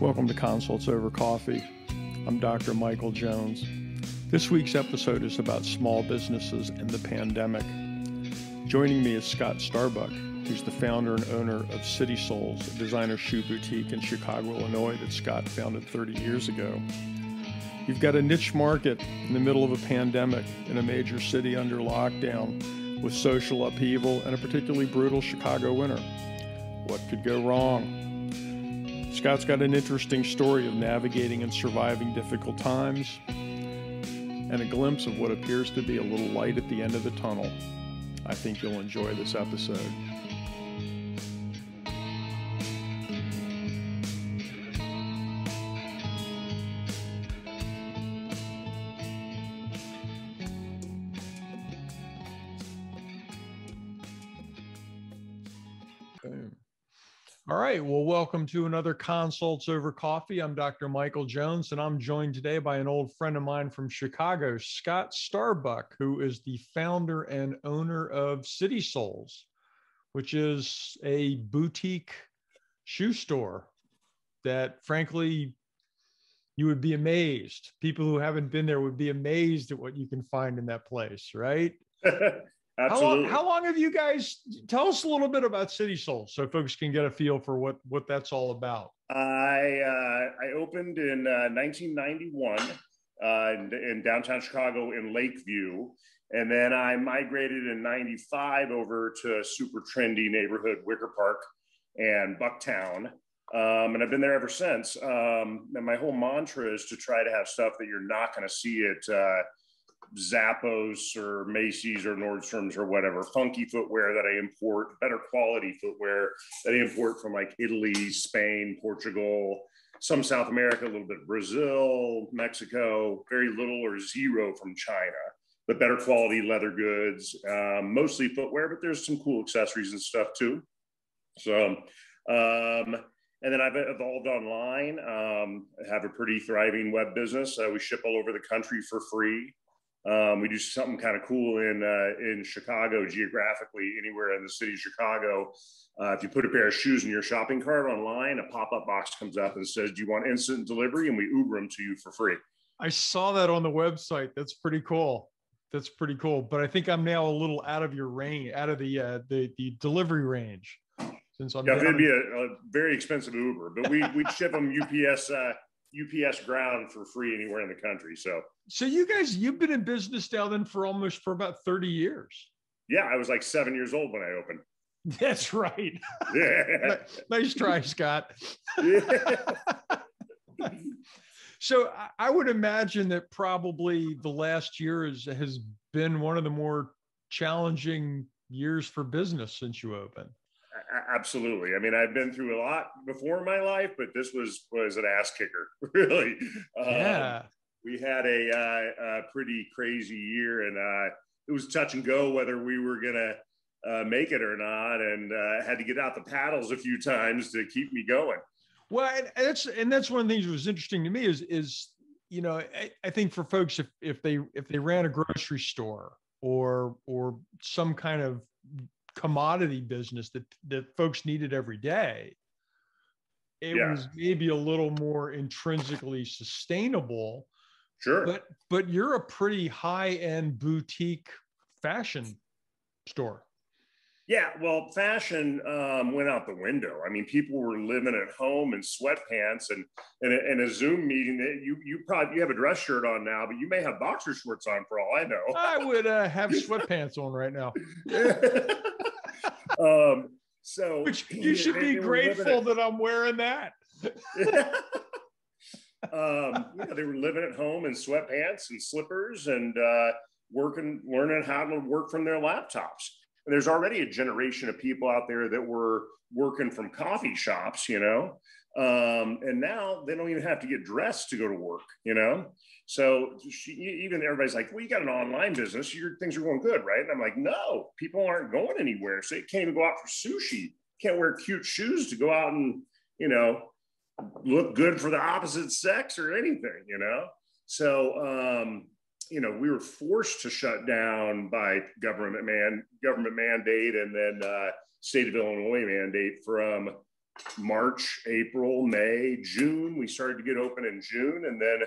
Welcome to Consults Over Coffee. I'm Dr. Michael Jones. This week's episode is about small businesses in the pandemic. Joining me is Scott Starbuck, who's the founder and owner of City Soles, a designer shoe boutique in Chicago, Illinois that Scott founded 30 years ago. You've got a niche market in the middle of a pandemic in a major city under lockdown with social upheaval and a particularly brutal Chicago winter. What could go wrong? Scott's got an interesting story of navigating and surviving difficult times and a glimpse of what appears to be a little light at the end of the tunnel. I think you'll enjoy this episode. All right. Well, welcome to another Consults Over Coffee. I'm Dr. Michael Jones, and I'm joined today by an old friend of mine from Chicago, Scott Starbuck, who is the founder and owner of City Soles, which is a boutique shoe store that, frankly, you would be amazed. People who haven't been there would be amazed at what you can find in that place, right? Absolutely. How long, how long have you guys? Tell us a little bit about City Sole, so folks can get a feel for what what that's all about. I uh, I opened in uh, 1991 uh, in, in, downtown Chicago in Lakeview, and then I migrated in '95 over to a super trendy neighborhood, Wicker Park and Bucktown. Um, and I've been there ever since. Um, and my whole mantra is to try to have stuff that you're not going to see at uh, Zappos or Macy's or Nordstrom's or whatever, funky footwear that I import, better quality footwear that I import from like Italy, Spain, Portugal, some South America, a little bit Brazil, Mexico, very little or zero from China, but better quality leather goods, um, mostly footwear, but there's some cool accessories and stuff too. So, um, and then I've evolved online. Um, I have a pretty thriving web business. Uh, we ship all over the country for free. Um, we do something kind of cool in uh, in Chicago geographically, anywhere in the city of Chicago. Uh, if you put a pair of shoes in your shopping cart online, a pop up box comes up and says, "Do you want instant delivery?" And we Uber them to you for free. I saw that on the website. That's pretty cool. That's pretty cool. But I think I'm now a little out of your range, out of the uh, the the delivery range. Since I'm yeah, it'd be a, a, very expensive Uber, but we we ship them UPS uh, UPS ground for free anywhere in the country. So, so you guys, you've been in business now then for almost for about 30 years. Yeah, I was like seven years old when I opened. That's right. Yeah. nice try, Scott. Yeah. so I would imagine that probably the last year is, has been one of the more challenging years for business since you opened absolutely. I mean, I've been through a lot before in my life, but this was was an ass kicker, really. Yeah. Um, we had a, uh, a, pretty crazy year, and uh, it was touch and go whether we were gonna uh, make it or not, and uh, had to get out the paddles a few times to keep me going. Well, and that's and that's one of the things that was interesting to me is is you know I, I think for folks if if they if they ran a grocery store or or some kind of commodity business that that folks needed every day it yeah. was maybe a little more intrinsically sustainable. Sure. But but you're a pretty high end boutique fashion store yeah well fashion um, went out the window i mean people were living at home in sweatpants and in a, in a zoom meeting you you probably you have a dress shirt on now but you may have boxer shorts on for all i know i would uh, have sweatpants on right now um, so Which you should be grateful that I'm wearing that. um, yeah, they were living at home in sweatpants and slippers and uh, working, learning how to work from their laptops. And there's already a generation of people out there that were working from coffee shops, you know, um, and now they don't even have to get dressed to go to work, you know. So she, even everybody's like, well, you got an online business. Your things are going good, right? And I'm like, no, people aren't going anywhere. So you can't even go out for sushi. Can't wear cute shoes to go out and, you know, look good for the opposite sex or anything, you know? So, um, you know, we were forced to shut down by government man, government mandate and then uh, state of Illinois mandate from March, April, May, June. We started to get open in June, and then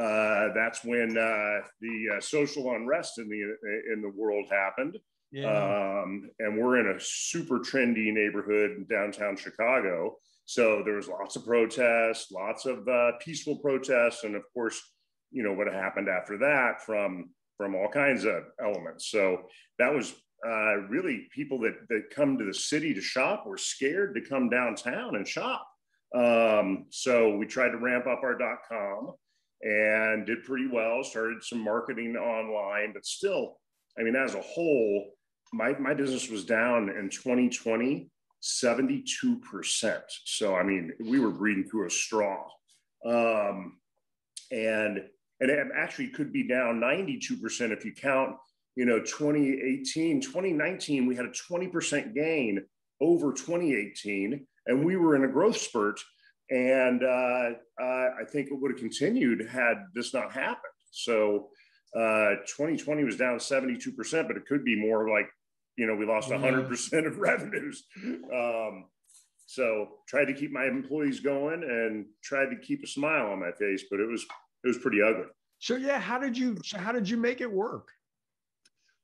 uh, that's when uh, the uh, social unrest in the in the world happened. Yeah. Um, and we're in a super trendy neighborhood in downtown Chicago. So there was lots of protests, lots of uh, peaceful protests, and of course, you know what happened after that from from all kinds of elements. So that was uh, really people that that come to the city to shop were scared to come downtown and shop. Um, so we tried to ramp up our dot com and did pretty well. Started some marketing online, but still, I mean, as a whole, my my business was down in 2020 72%. So I mean, we were breathing through a straw. Um, and and it actually could be down 92% if you count you know 2018 2019 we had a 20% gain over 2018 and we were in a growth spurt and uh, uh, i think it would have continued had this not happened. So uh, 2020 was down 72% but it could be more like you know we lost 100% of revenues. Um, so tried to keep my employees going and tried to keep a smile on my face but it was it was pretty ugly so yeah how did you how did you make it work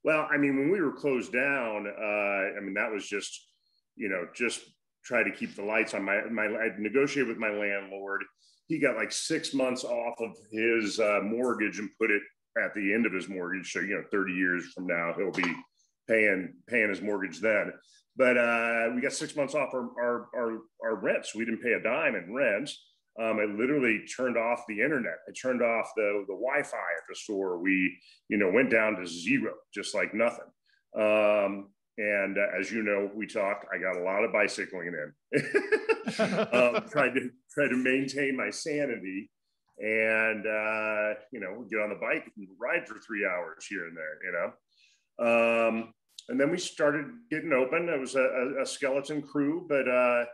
well, I mean, when we were closed down, uh, I mean, that was just, you know, just try to keep the lights on. My, my, I negotiated with my landlord. He got like six months off of his uh, mortgage and put it at the end of his mortgage. So, you know, 30 years from now, he'll be paying, paying his mortgage then. But uh, we got six months off our, our, our, our rents. We didn't pay a dime in rent. Um, I literally turned off the internet. I turned off the, the Wi-Fi at the store. We, you know, went down to zero, just like nothing. Um, and uh, as you know, we talked. I got a lot of bicycling in. um, tried to try to maintain my sanity, and uh, you know, get on the bike and ride for three hours here and there. You know, um, and then we started getting open. It was a, a skeleton crew, but uh,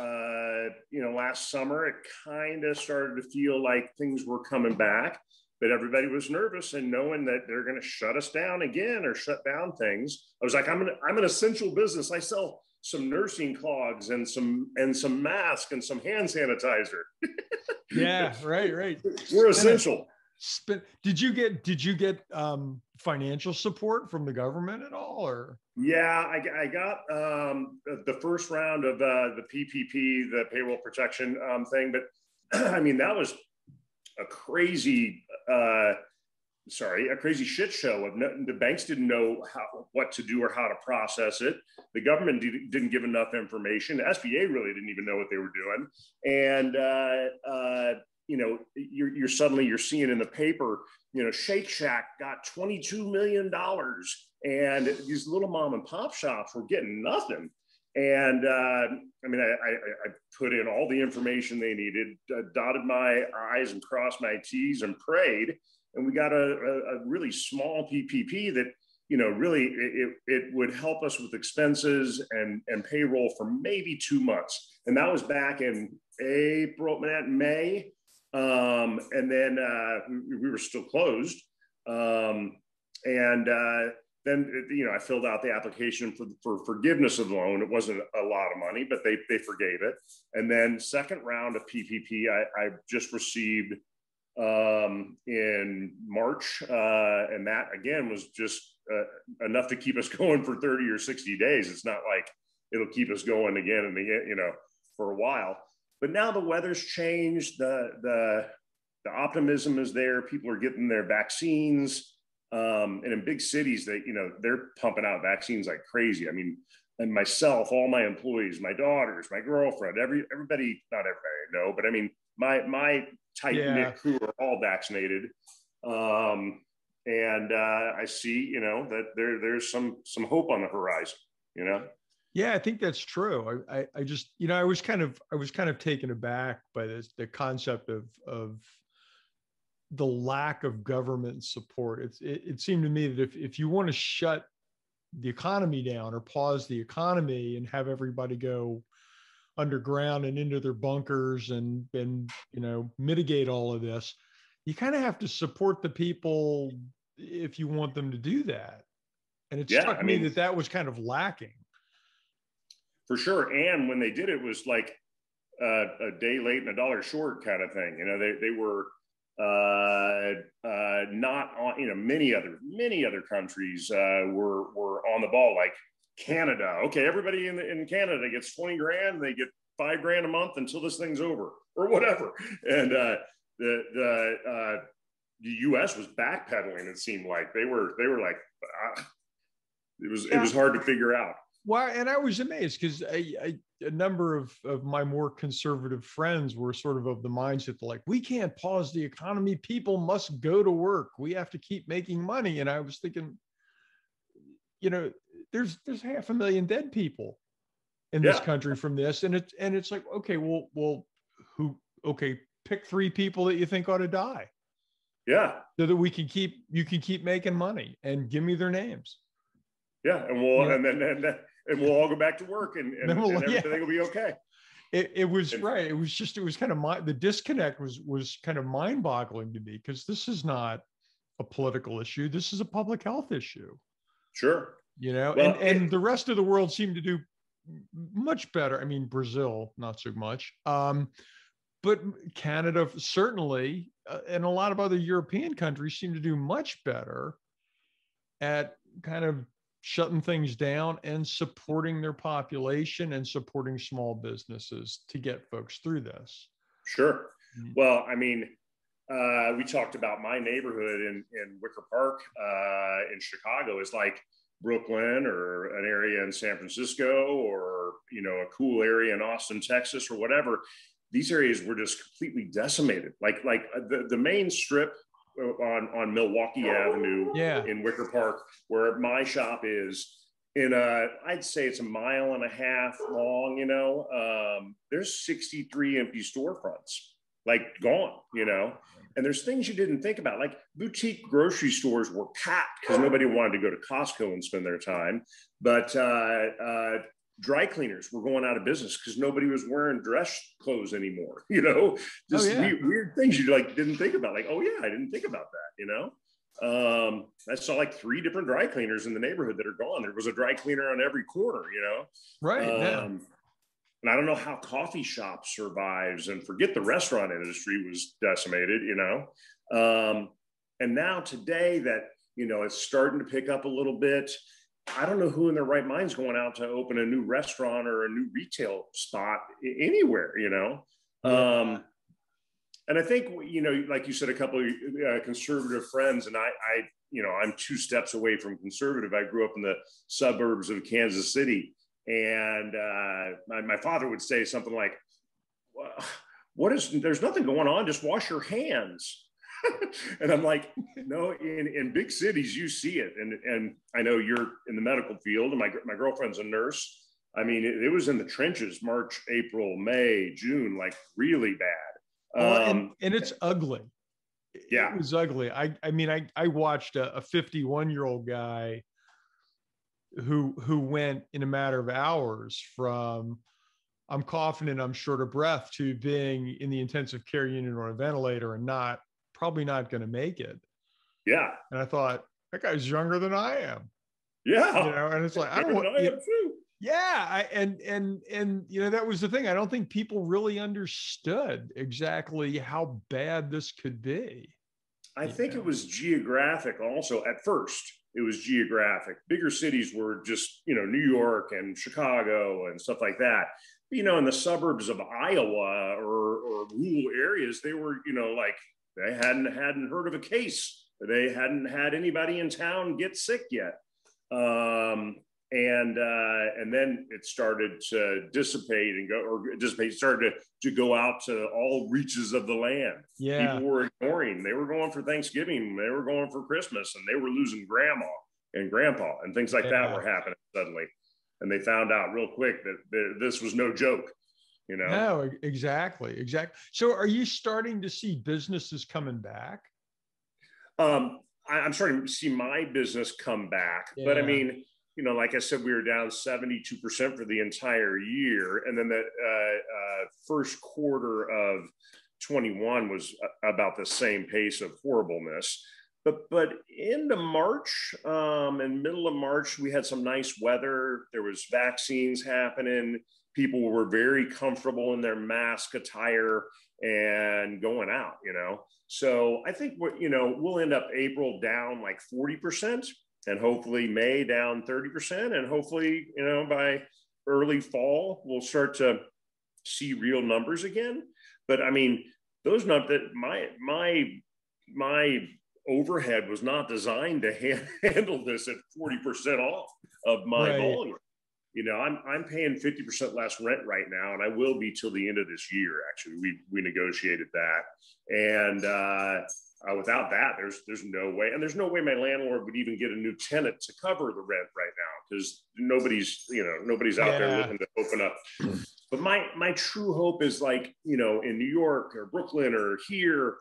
uh, you know, last summer, it kind of started to feel like things were coming back, but everybody was nervous and knowing that they're going to shut us down again or shut down things. I was like, I'm an, I'm an essential business. I sell some nursing clogs and some and some mask and some hand sanitizer. yeah, right, right. We're essential. Spin, did you get did you get um, financial support from the government at all or? Yeah i, I got um, the first round of uh, the ppp the payroll protection um, thing but i mean that was a crazy uh, sorry a crazy shit show of no, the banks didn't know how what to do or how to process it. The government did, didn't give enough information. The sba really didn't even know what they were doing. And uh, uh you know, you're, you're suddenly you're seeing in the paper, you know, Shake Shack got $22 million and these little mom and pop shops were getting nothing. And uh, I mean, I, I, I, put in all the information they needed, uh, dotted my I's and crossed my T's and prayed. And we got a, a, a really small PPP that, you know, really it, it would help us with expenses and, and payroll for maybe two months. And that was back in April, May. Um, and then uh, we, we, were still closed. Um, and uh, then, you know, I filled out the application for, for forgiveness of the loan. It wasn't a lot of money, but they, they forgave it. And then second round of PPP, I, I just received um, in March. Uh, and that again was just uh, enough to keep us going for 30 or 60 days. It's not like it'll keep us going again and again, you know, for a while. But now the weather's changed. The the the optimism is there. People are getting their vaccines. Um, and in big cities, they you know they're pumping out vaccines like crazy. I mean, and myself, all my employees, my daughters, my girlfriend, every everybody, not everybody no, but I mean, my my tight knit yeah. crew are all vaccinated. Um, and uh, I see, you know, that there there's some some hope on the horizon. You know. Yeah, I think that's true. I, I, I, just, you know, I was kind of, I was kind of taken aback by this, the concept of, of the lack of government support. It's, it, it seemed to me that if, if you want to shut the economy down or pause the economy and have everybody go underground and into their bunkers and, and, you know, mitigate all of this, you kind of have to support the people if you want them to do that. And it yeah, struck I mean, me that that was kind of lacking for sure. And when they did it, was like uh, a day late and a dollar short kind of thing. You know, they they were uh, uh, not on. You know, many other many other countries uh, were were on the ball. Like Canada, okay, everybody in in Canada gets twenty grand. They get five grand a month until this thing's over, or whatever. And uh, the the uh, the U.S. was backpedaling. It seemed like they were they were like uh, it was yeah. it was hard to figure out. Well, and I was amazed because a, a, number of, of my more conservative friends were sort of of the mindset like we can't pause the economy. People must go to work. We have to keep making money. And I was thinking, you know, there's there's half a million dead people in yeah. this country from this, and it's and it's like okay, well, well, who okay, pick three people that you think ought to die. Yeah. So that we can keep you can keep making money and give me their names. Yeah, and we'll yeah. and then and, and we'll all go back to work and, and, we'll, and everything yeah. will be okay. It, it was and, right. It was just it was kind of my the disconnect was was kind of mind boggling to me because this is not a political issue. This is a public health issue. Sure. You know, well, and, and it, the rest of the world seemed to do much better. I mean, Brazil, not so much. Um, but Canada certainly, uh, and a lot of other European countries seem to do much better at kind of shutting things down and supporting their population and supporting small businesses to get folks through this. Sure. Mm-hmm. Well, I mean, uh, we talked about my neighborhood in, in Wicker Park uh, in Chicago is like Brooklyn or an area in San Francisco or, you know, a cool area in Austin, Texas or whatever. These areas were just completely decimated. Like, like uh, the, the main strip on on Milwaukee Avenue yeah. in Wicker Park, where my shop is. In a, I'd say it's a mile and a half long. You know, um, there's 63 empty storefronts, like gone. You know, and there's things you didn't think about, like boutique grocery stores were packed because nobody wanted to go to Costco and spend their time. But uh, uh, dry cleaners were going out of business because nobody was wearing dress clothes anymore. You know, just oh, yeah. weird, weird, things you like didn't think about. Like, oh yeah, I didn't think about that. You know, um, I saw like three different dry cleaners in the neighborhood that are gone. There was a dry cleaner on every corner. You know, right? Um, yeah. And I don't know how coffee shop survives, and forget the restaurant industry was decimated. You know, um, and now today that you know it's starting to pick up a little bit I don't know who in their right mind's going out to open a new restaurant or a new retail spot anywhere, you know. Um, and I think you know, like you said, a couple of uh, conservative friends, and I, I, you know, I'm two steps away from conservative. I grew up in the suburbs of Kansas City, and uh, my, my father would say something like, well, "What is? There's nothing going on. Just wash your hands." and I'm like, no, in, in big cities, you see it. And, and I know you're in the medical field and my, my girlfriend's a nurse. I mean, it, it was in the trenches, March, April, May, June, like really bad. Well, and, um, and, it's ugly. Yeah. It was ugly. I, I mean, I, I watched a 51 year old guy who, who went in a matter of hours from, I'm coughing and I'm short of breath to being in the intensive care unit or a ventilator and not probably not going to make it. Yeah. And I thought, that guy's younger than I am. Yeah. You know, and it's like, I don't want I you know, Yeah. I, and, and, and, you know, that was the thing. I don't think people really understood exactly how bad this could be. I think know? it was geographic also at first. It was geographic. Bigger cities were just, you know, New York and Chicago and stuff like that. You know, in the suburbs of Iowa or, or rural areas, they were, you know, like they hadn't hadn't heard of a case. They hadn't had anybody in town get sick yet. Um, and uh, and then it started to dissipate and go or dissipate started to, to go out to all reaches of the land. Yeah, people were ignoring. They were going for Thanksgiving. They were going for Christmas, and they were losing grandma and grandpa, and things like yeah. that were happening suddenly. And they found out real quick that, that this was no joke you know no exactly exactly so are you starting to see businesses coming back um I, am starting to see my business come back yeah. but i mean you know like i said we were down 72% for the entire year and then the uh, uh, first quarter of 21 was about the same pace of horribleness but but into March um, and middle of March, we had some nice weather. There was vaccines happening. People were very comfortable in their mask attire and going out. You know, so I think we're you know we'll end up April down like forty percent, and hopefully May down thirty percent, and hopefully you know by early fall we'll start to see real numbers again. But I mean, those numbers that my my my overhead was not designed to ha- handle this at 40% off of my right. volume. You know, I'm, I'm paying 50% less rent right now, and I will be till the end of this year. Actually, we, we negotiated that. And uh, uh, without that, there's there's no way, and there's no way my landlord would even get a new tenant to cover the rent right now because nobody's you know nobody's out yeah. there looking to open up. but my my true hope is like you know in New York or Brooklyn or here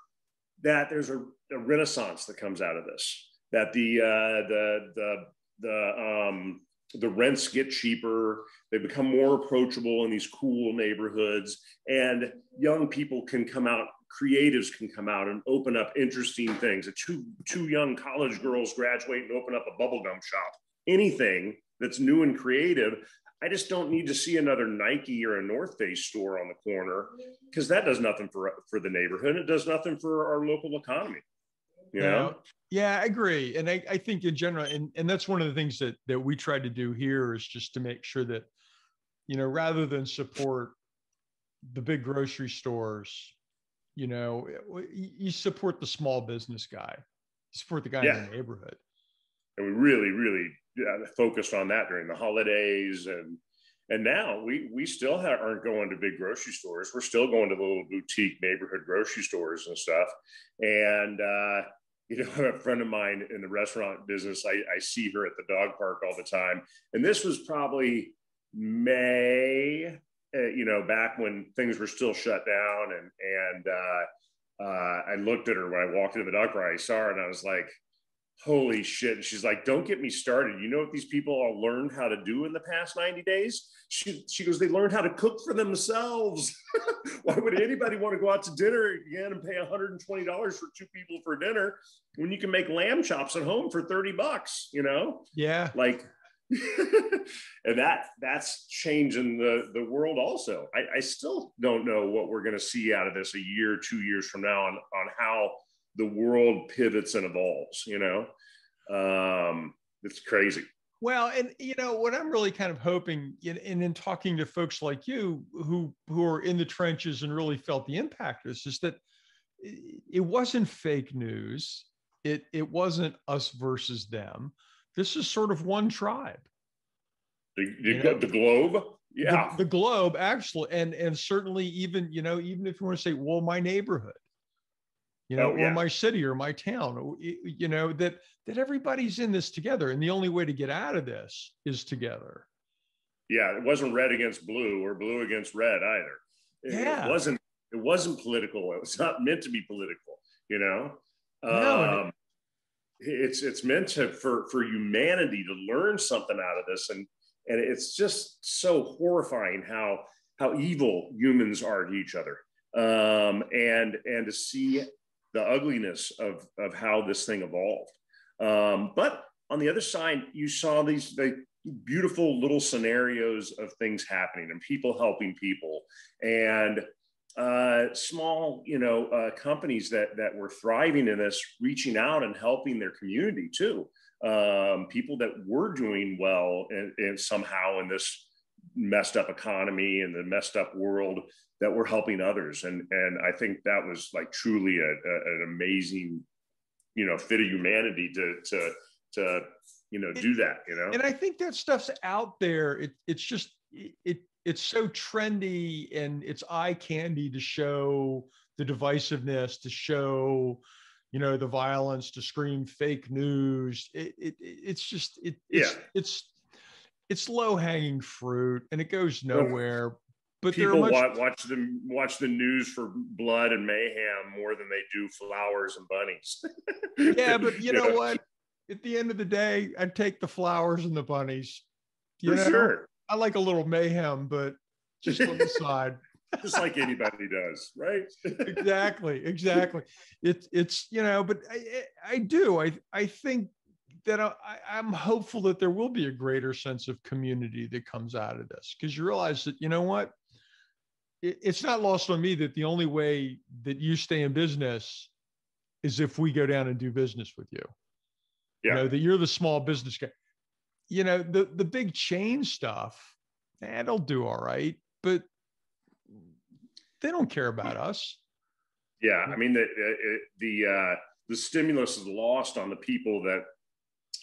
that there's a, a renaissance that comes out of this. That the uh, the the the um, the rents get cheaper, they become more approachable in these cool neighborhoods, and young people can come out, creatives can come out and open up interesting things. Two two young college girls graduate and open up a bubblegum shop. Anything that's new and creative. I just don't need to see another Nike or a North Face store on the corner because that does nothing for for the neighborhood. It does nothing for our local economy. You know? Yeah. Yeah, I agree. And I, I think in general, and, and that's one of the things that that we try to do here is just to make sure that, you know, rather than support the big grocery stores, you know, you support the small business guy, you support the guy yeah. in the neighborhood. And we really, really focused on that during the holidays and and now we we still aren't going to big grocery stores. We're still going to the little boutique neighborhood grocery stores and stuff. And uh, you know, a friend of mine in the restaurant business, I, I see her at the dog park all the time. And this was probably May, uh, you know, back when things were still shut down. And and uh, uh, I looked at her when I walked into the dog park. I saw her, and I was like, holy shit. And she's like, don't get me started. You know what these people all learned how to do in the past 90 days? She, she goes, they learned how to cook for themselves. Why would anybody want to go out to dinner again and pay $120 for two people for dinner when you can make lamb chops at home for 30 bucks, you know? Yeah. Like, and that that's changing the the world also. I, I still don't know what we're going to see out of this a year, two years from now on on how the world pivots and evolves you know? Um, it's crazy. Well and you know what i'm really kind of hoping and in talking to folks like you who who are in the trenches and really felt the impact of this is that it wasn't fake news. It it wasn't us versus them. This is sort of one tribe. The, the, know, the globe? Yeah. the, the, globe actually. And and certainly even you know even if you want to say well my neighborhood you know, oh, yeah. or my city or my town, you know, that that everybody's in this together. And the only way to get out of this is together. Yeah, it wasn't red against blue or blue against red either. It, yeah. it wasn't it wasn't political. It was not meant to be political, you know. No, um, it's it's meant to for for humanity to learn something out of this and and it's just so horrifying how how evil humans are to each other um, and and to see the ugliness of, of how this thing evolved. Um, but on the other side, you saw these the beautiful little scenarios of things happening and people helping people and uh, small, you know, uh, companies that that were thriving in this, reaching out and helping their community too. Um, people that were doing well and, and somehow in this messed up economy and the messed up world that we're helping others. And and i think that was like truly a, a, an amazing you know fit of humanity to to to you know do that you know? and i think that stuff's out there. It, it's just it it's so trendy and it's eye candy to show the divisiveness to show you know the violence to scream fake news. It, it it's just it, it's yeah. it's it's low hanging fruit and it goes nowhere but people much... watch, watch the watch the news for blood and mayhem more than they do flowers and bunnies. yeah, but you know what? At the end of the day, I'd take the flowers and the bunnies. You for know? sure. I like a little mayhem, but just on the side. just like anybody does, right? exactly, exactly. It's it's you know, but I I do I I think that I, I'm hopeful that there will be a greater sense of community that comes out of this because you realize that you know what, it's not lost on me that the only way that you stay in business is if we go down and do business with you. Yeah. You know that you're the small business guy. You know the the big chain stuff, eh, do all right, but they don't care about us. Yeah, I mean the the uh, the stimulus is lost on the people that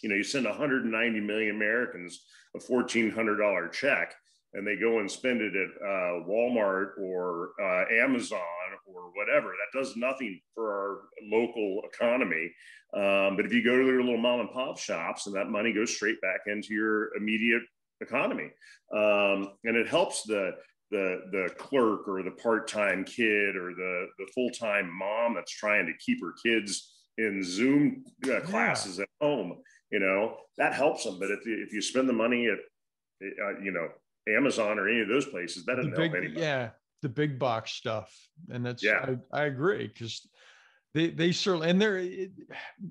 you know you send 190 million Americans a fourteen hundred dollar check and they go and spend it at uh, Walmart or uh, Amazon or whatever. That does nothing for our local economy. Um, but if you go to their little mom and pop shops, and that money goes straight back into your immediate economy, um, and it helps the the the clerk or the part-time kid or the the full-time mom that's trying to keep her kids in zoom uh, classes yeah. at home you know that helps them but if you, if you spend the money at uh, you know amazon or any of those places that doesn't big, help anybody. yeah the big box stuff. And that's yeah. I, I agree because they they certainly and they're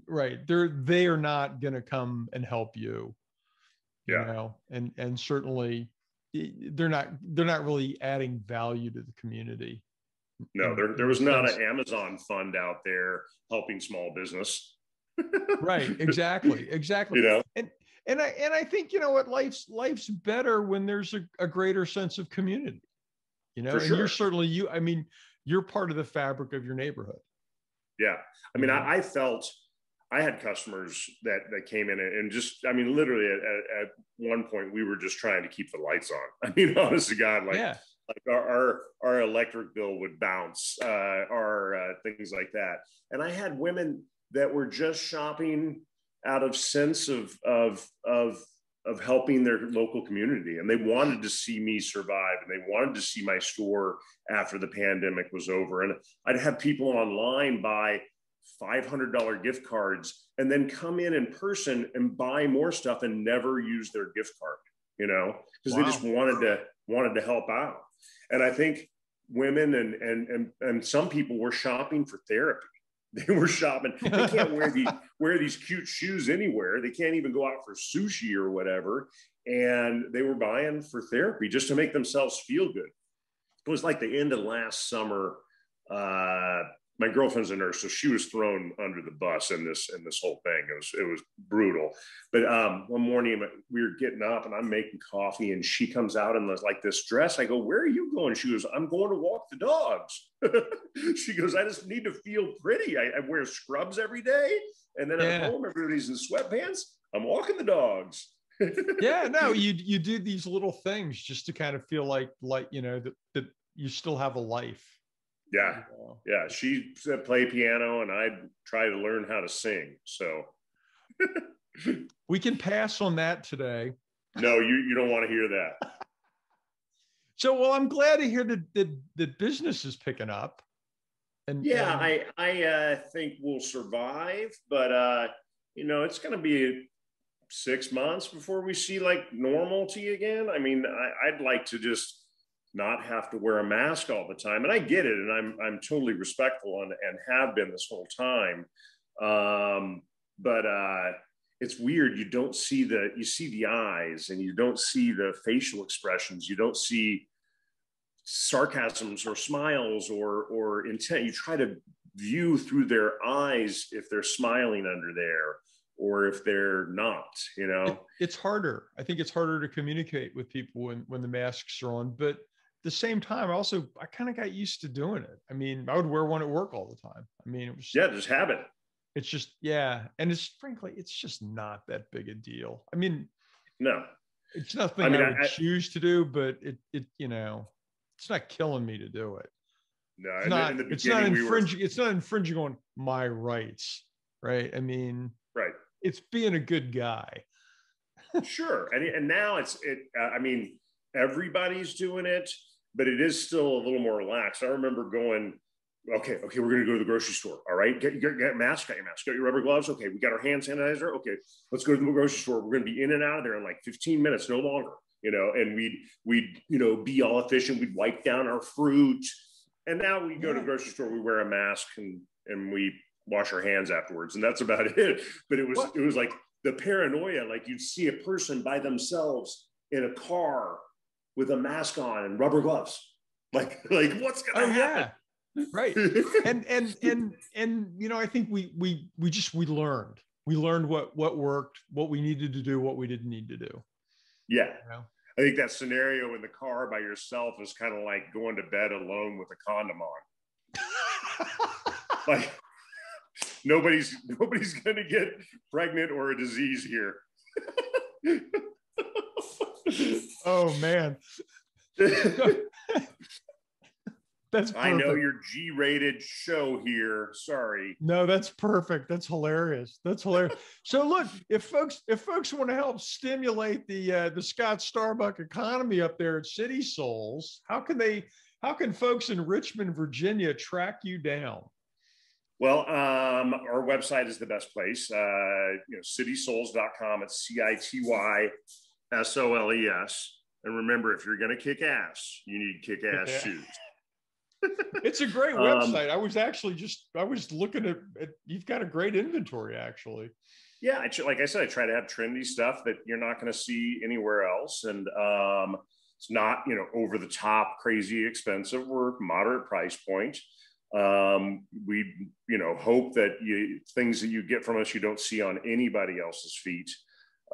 right they're they are not going to come and help you yeah. you know? And and certainly they're not they're not really adding value to the community. No mm, there, there was not an amazon fund out there helping small business. Right exactly exactly. You know? And and i and i think you know what life's life's better when there's a, a greater sense of community you know and you're certainly you i mean you're part of the fabric of your neighborhood yeah i mean I, I felt I had customers that that came in and just, I mean, literally at, at one point we were just trying to keep the lights on. I mean, honest to God, like, yeah. like our, our, our electric bill would bounce, uh, or uh, things like that. And I had women that were just shopping out of sense of of of of helping their local community. And they wanted to see me survive and they wanted to see my store after the pandemic was over. And i'd have people online buy $500 gift cards and then come in in person and buy more stuff and never use their gift card you know because wow. they just wanted to wanted to help out. And i think women and and and, and some people were shopping for therapy they were shopping. They can't wear the wear these cute shoes anywhere. They can't even go out for sushi or whatever. And they were buying for therapy just to make themselves feel good. It was like the end of last summer uh, my girlfriend's a nurse, so she was thrown under the bus in this in this whole thing. It was it was brutal. But um, one morning we were getting up and I'm making coffee, and she comes out in like this dress. I go, "Where are you going?" She goes, "I'm going to walk the dogs." she goes, "I just need to feel pretty. I, I wear scrubs every day, and then yeah. at home everybody's in sweatpants. I'm walking the dogs." yeah, no, you you do these little things just to kind of feel like like you know that that you still have a life yeah. Yeah. She said play piano and I'd try to learn how to sing. So we can pass on that today. No, you, you don't want to hear that. so, well, I'm glad to hear that, the, that business is picking up. And yeah. I, I uh, think we'll survive, but, uh, you know, it's going to be six months before we see like normalcy again. I mean, I, I'd like to just, not have to wear a mask all the time. And I get it, and I'm I'm totally respectful and, and have been this whole time. Um, but uh, it's weird. You don't see the you see the eyes, and you don't see the facial expressions. You don't see sarcasms or smiles or or intent. You try to view through their eyes if they're smiling under there or if they're not you know it, it's harder i think it's harder to communicate with people when when the masks are on but the same time, I also I kind of got used to doing it. I mean, I would wear one at work all the time. I mean, it was yeah, just habit. It's just yeah, and it's frankly, it's just not that big a deal. I mean, no, it's nothing I, mean, I would I, choose to do, but it it you know, it's not killing me to do it. No, it's not. it's not infringing. We were... It's not infringing on my rights, right? I mean, right. It's being a good guy. sure, and and now it's it. Uh, I mean, everybody's doing it but it is still a little more relaxed. I remember going, okay, okay, we're going to go to the grocery store. All right, get, get, get mask, got your mask, got your rubber gloves. Okay, we got our hand sanitizer. Okay, let's go to the grocery store. We're going to be in and out of there in like 15 minutes, no longer. you know, and we'd we'd you know be all efficient. We'd wipe down our fruit, and now we go to the grocery store. We wear a mask and and we wash our hands afterwards, and that's about it. But it was what? it was like the paranoia. Like you'd see a person by themselves in a car with a mask on and rubber gloves. Like like what's gonna oh, happen? Yeah. Right. and and and and you know, I think we we we just we learned. We learned what what worked, what we needed to do, what we didn't need to do. Yeah. You know? I think that scenario in the car by yourself is kind of like going to bed alone with a condom on. like nobody's nobody's gonna get pregnant or a disease here. Oh man. That's perfect. I know your G-rated show here. Sorry. No, that's perfect. That's hilarious. That's hilarious. so look, if folks if folks want to help stimulate the uh, the Scott Starbuck economy up there at City Soles, how can they how can folks in Richmond, Virginia track you down? Well, um, our website is the best place. Uh, you know, citysoles.com. It's C-I-T-Y S-O-L-E-S. And remember, if you're going to kick ass, you need kick ass shoes it's a great um, website. Um, I was actually just I was looking at, at, you've got a great inventory actually. Yeah, I, like I said, I try to have trendy stuff that you're not going to see anywhere else, and um, it's not you know over the top, crazy expensive. We're moderate price point. Um, we you know hope that you things that you get from us you don't see on anybody else's feet.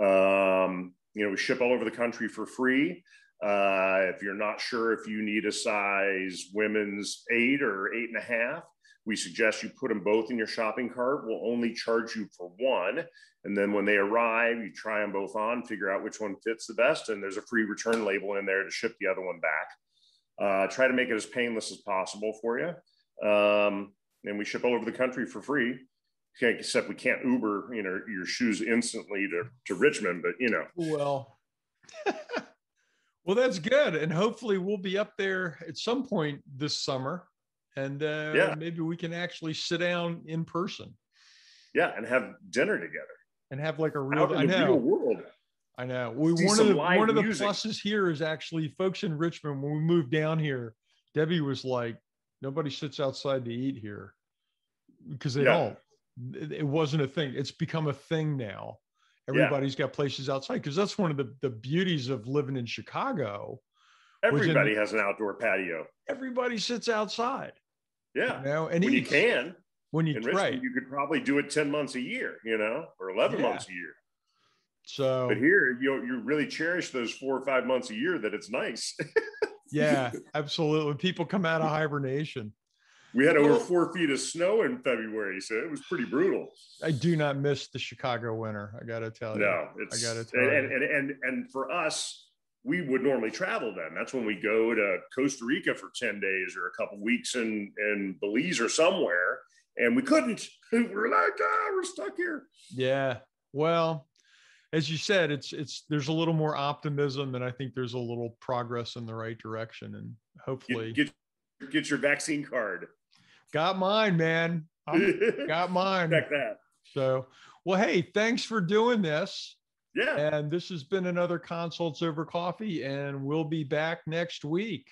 Um, you know, we ship all over the country for free. Uh, if you're not sure if you need a size women's eight or eight and a half, we suggest you put them both in your shopping cart. We'll only charge you for one. And then when they arrive, you try them both on, figure out which one fits the best. And there's a free return label in there to ship the other one back. Uh, try to make it as painless as possible for you. Um, and we ship all over the country for free. Except we can't Uber, you know, your shoes instantly to, to Richmond, but you know. Well, Well, that's good, and hopefully we'll be up there at some point this summer, and uh, yeah. maybe we can actually sit down in person. Yeah, and have dinner together, and have like a real. Out in I know. Real world. I know. We, one of the one of the music. pluses here is actually folks in Richmond. When we moved down here, Debbie was like, "Nobody sits outside to eat here because they yeah. don't." It wasn't a thing. It's become a thing now Everybody's yeah. got places outside because that's one of the, the beauties of living in Chicago. Everybody in, has an outdoor patio. Everybody sits outside. Yeah. You know, and when eats. you can. When you right. you could probably do it 10 months a year, you know, or 11 yeah. months a year. So, but here you you really cherish those four or five months a year that it's nice. yeah, absolutely. People come out of hibernation. We had over four feet of snow in February, so it was pretty brutal. I do not miss the Chicago winter. I got to tell you. No, it's, I got to tell and, you. And, and and for us, we would normally travel then. That's when we go to Costa Rica for ten days or a couple weeks in in Belize or somewhere, and we couldn't. We we're like, ah, we're stuck here. Yeah. Well, as you said, it's it's there's a little more optimism, and I think there's a little progress in the right direction, and hopefully get, get, get your vaccine card. Got mine, man. got mine. Check that. So, well, hey, thanks for doing this. Yeah. And this has been another Consults Over Coffee, and we'll be back next week.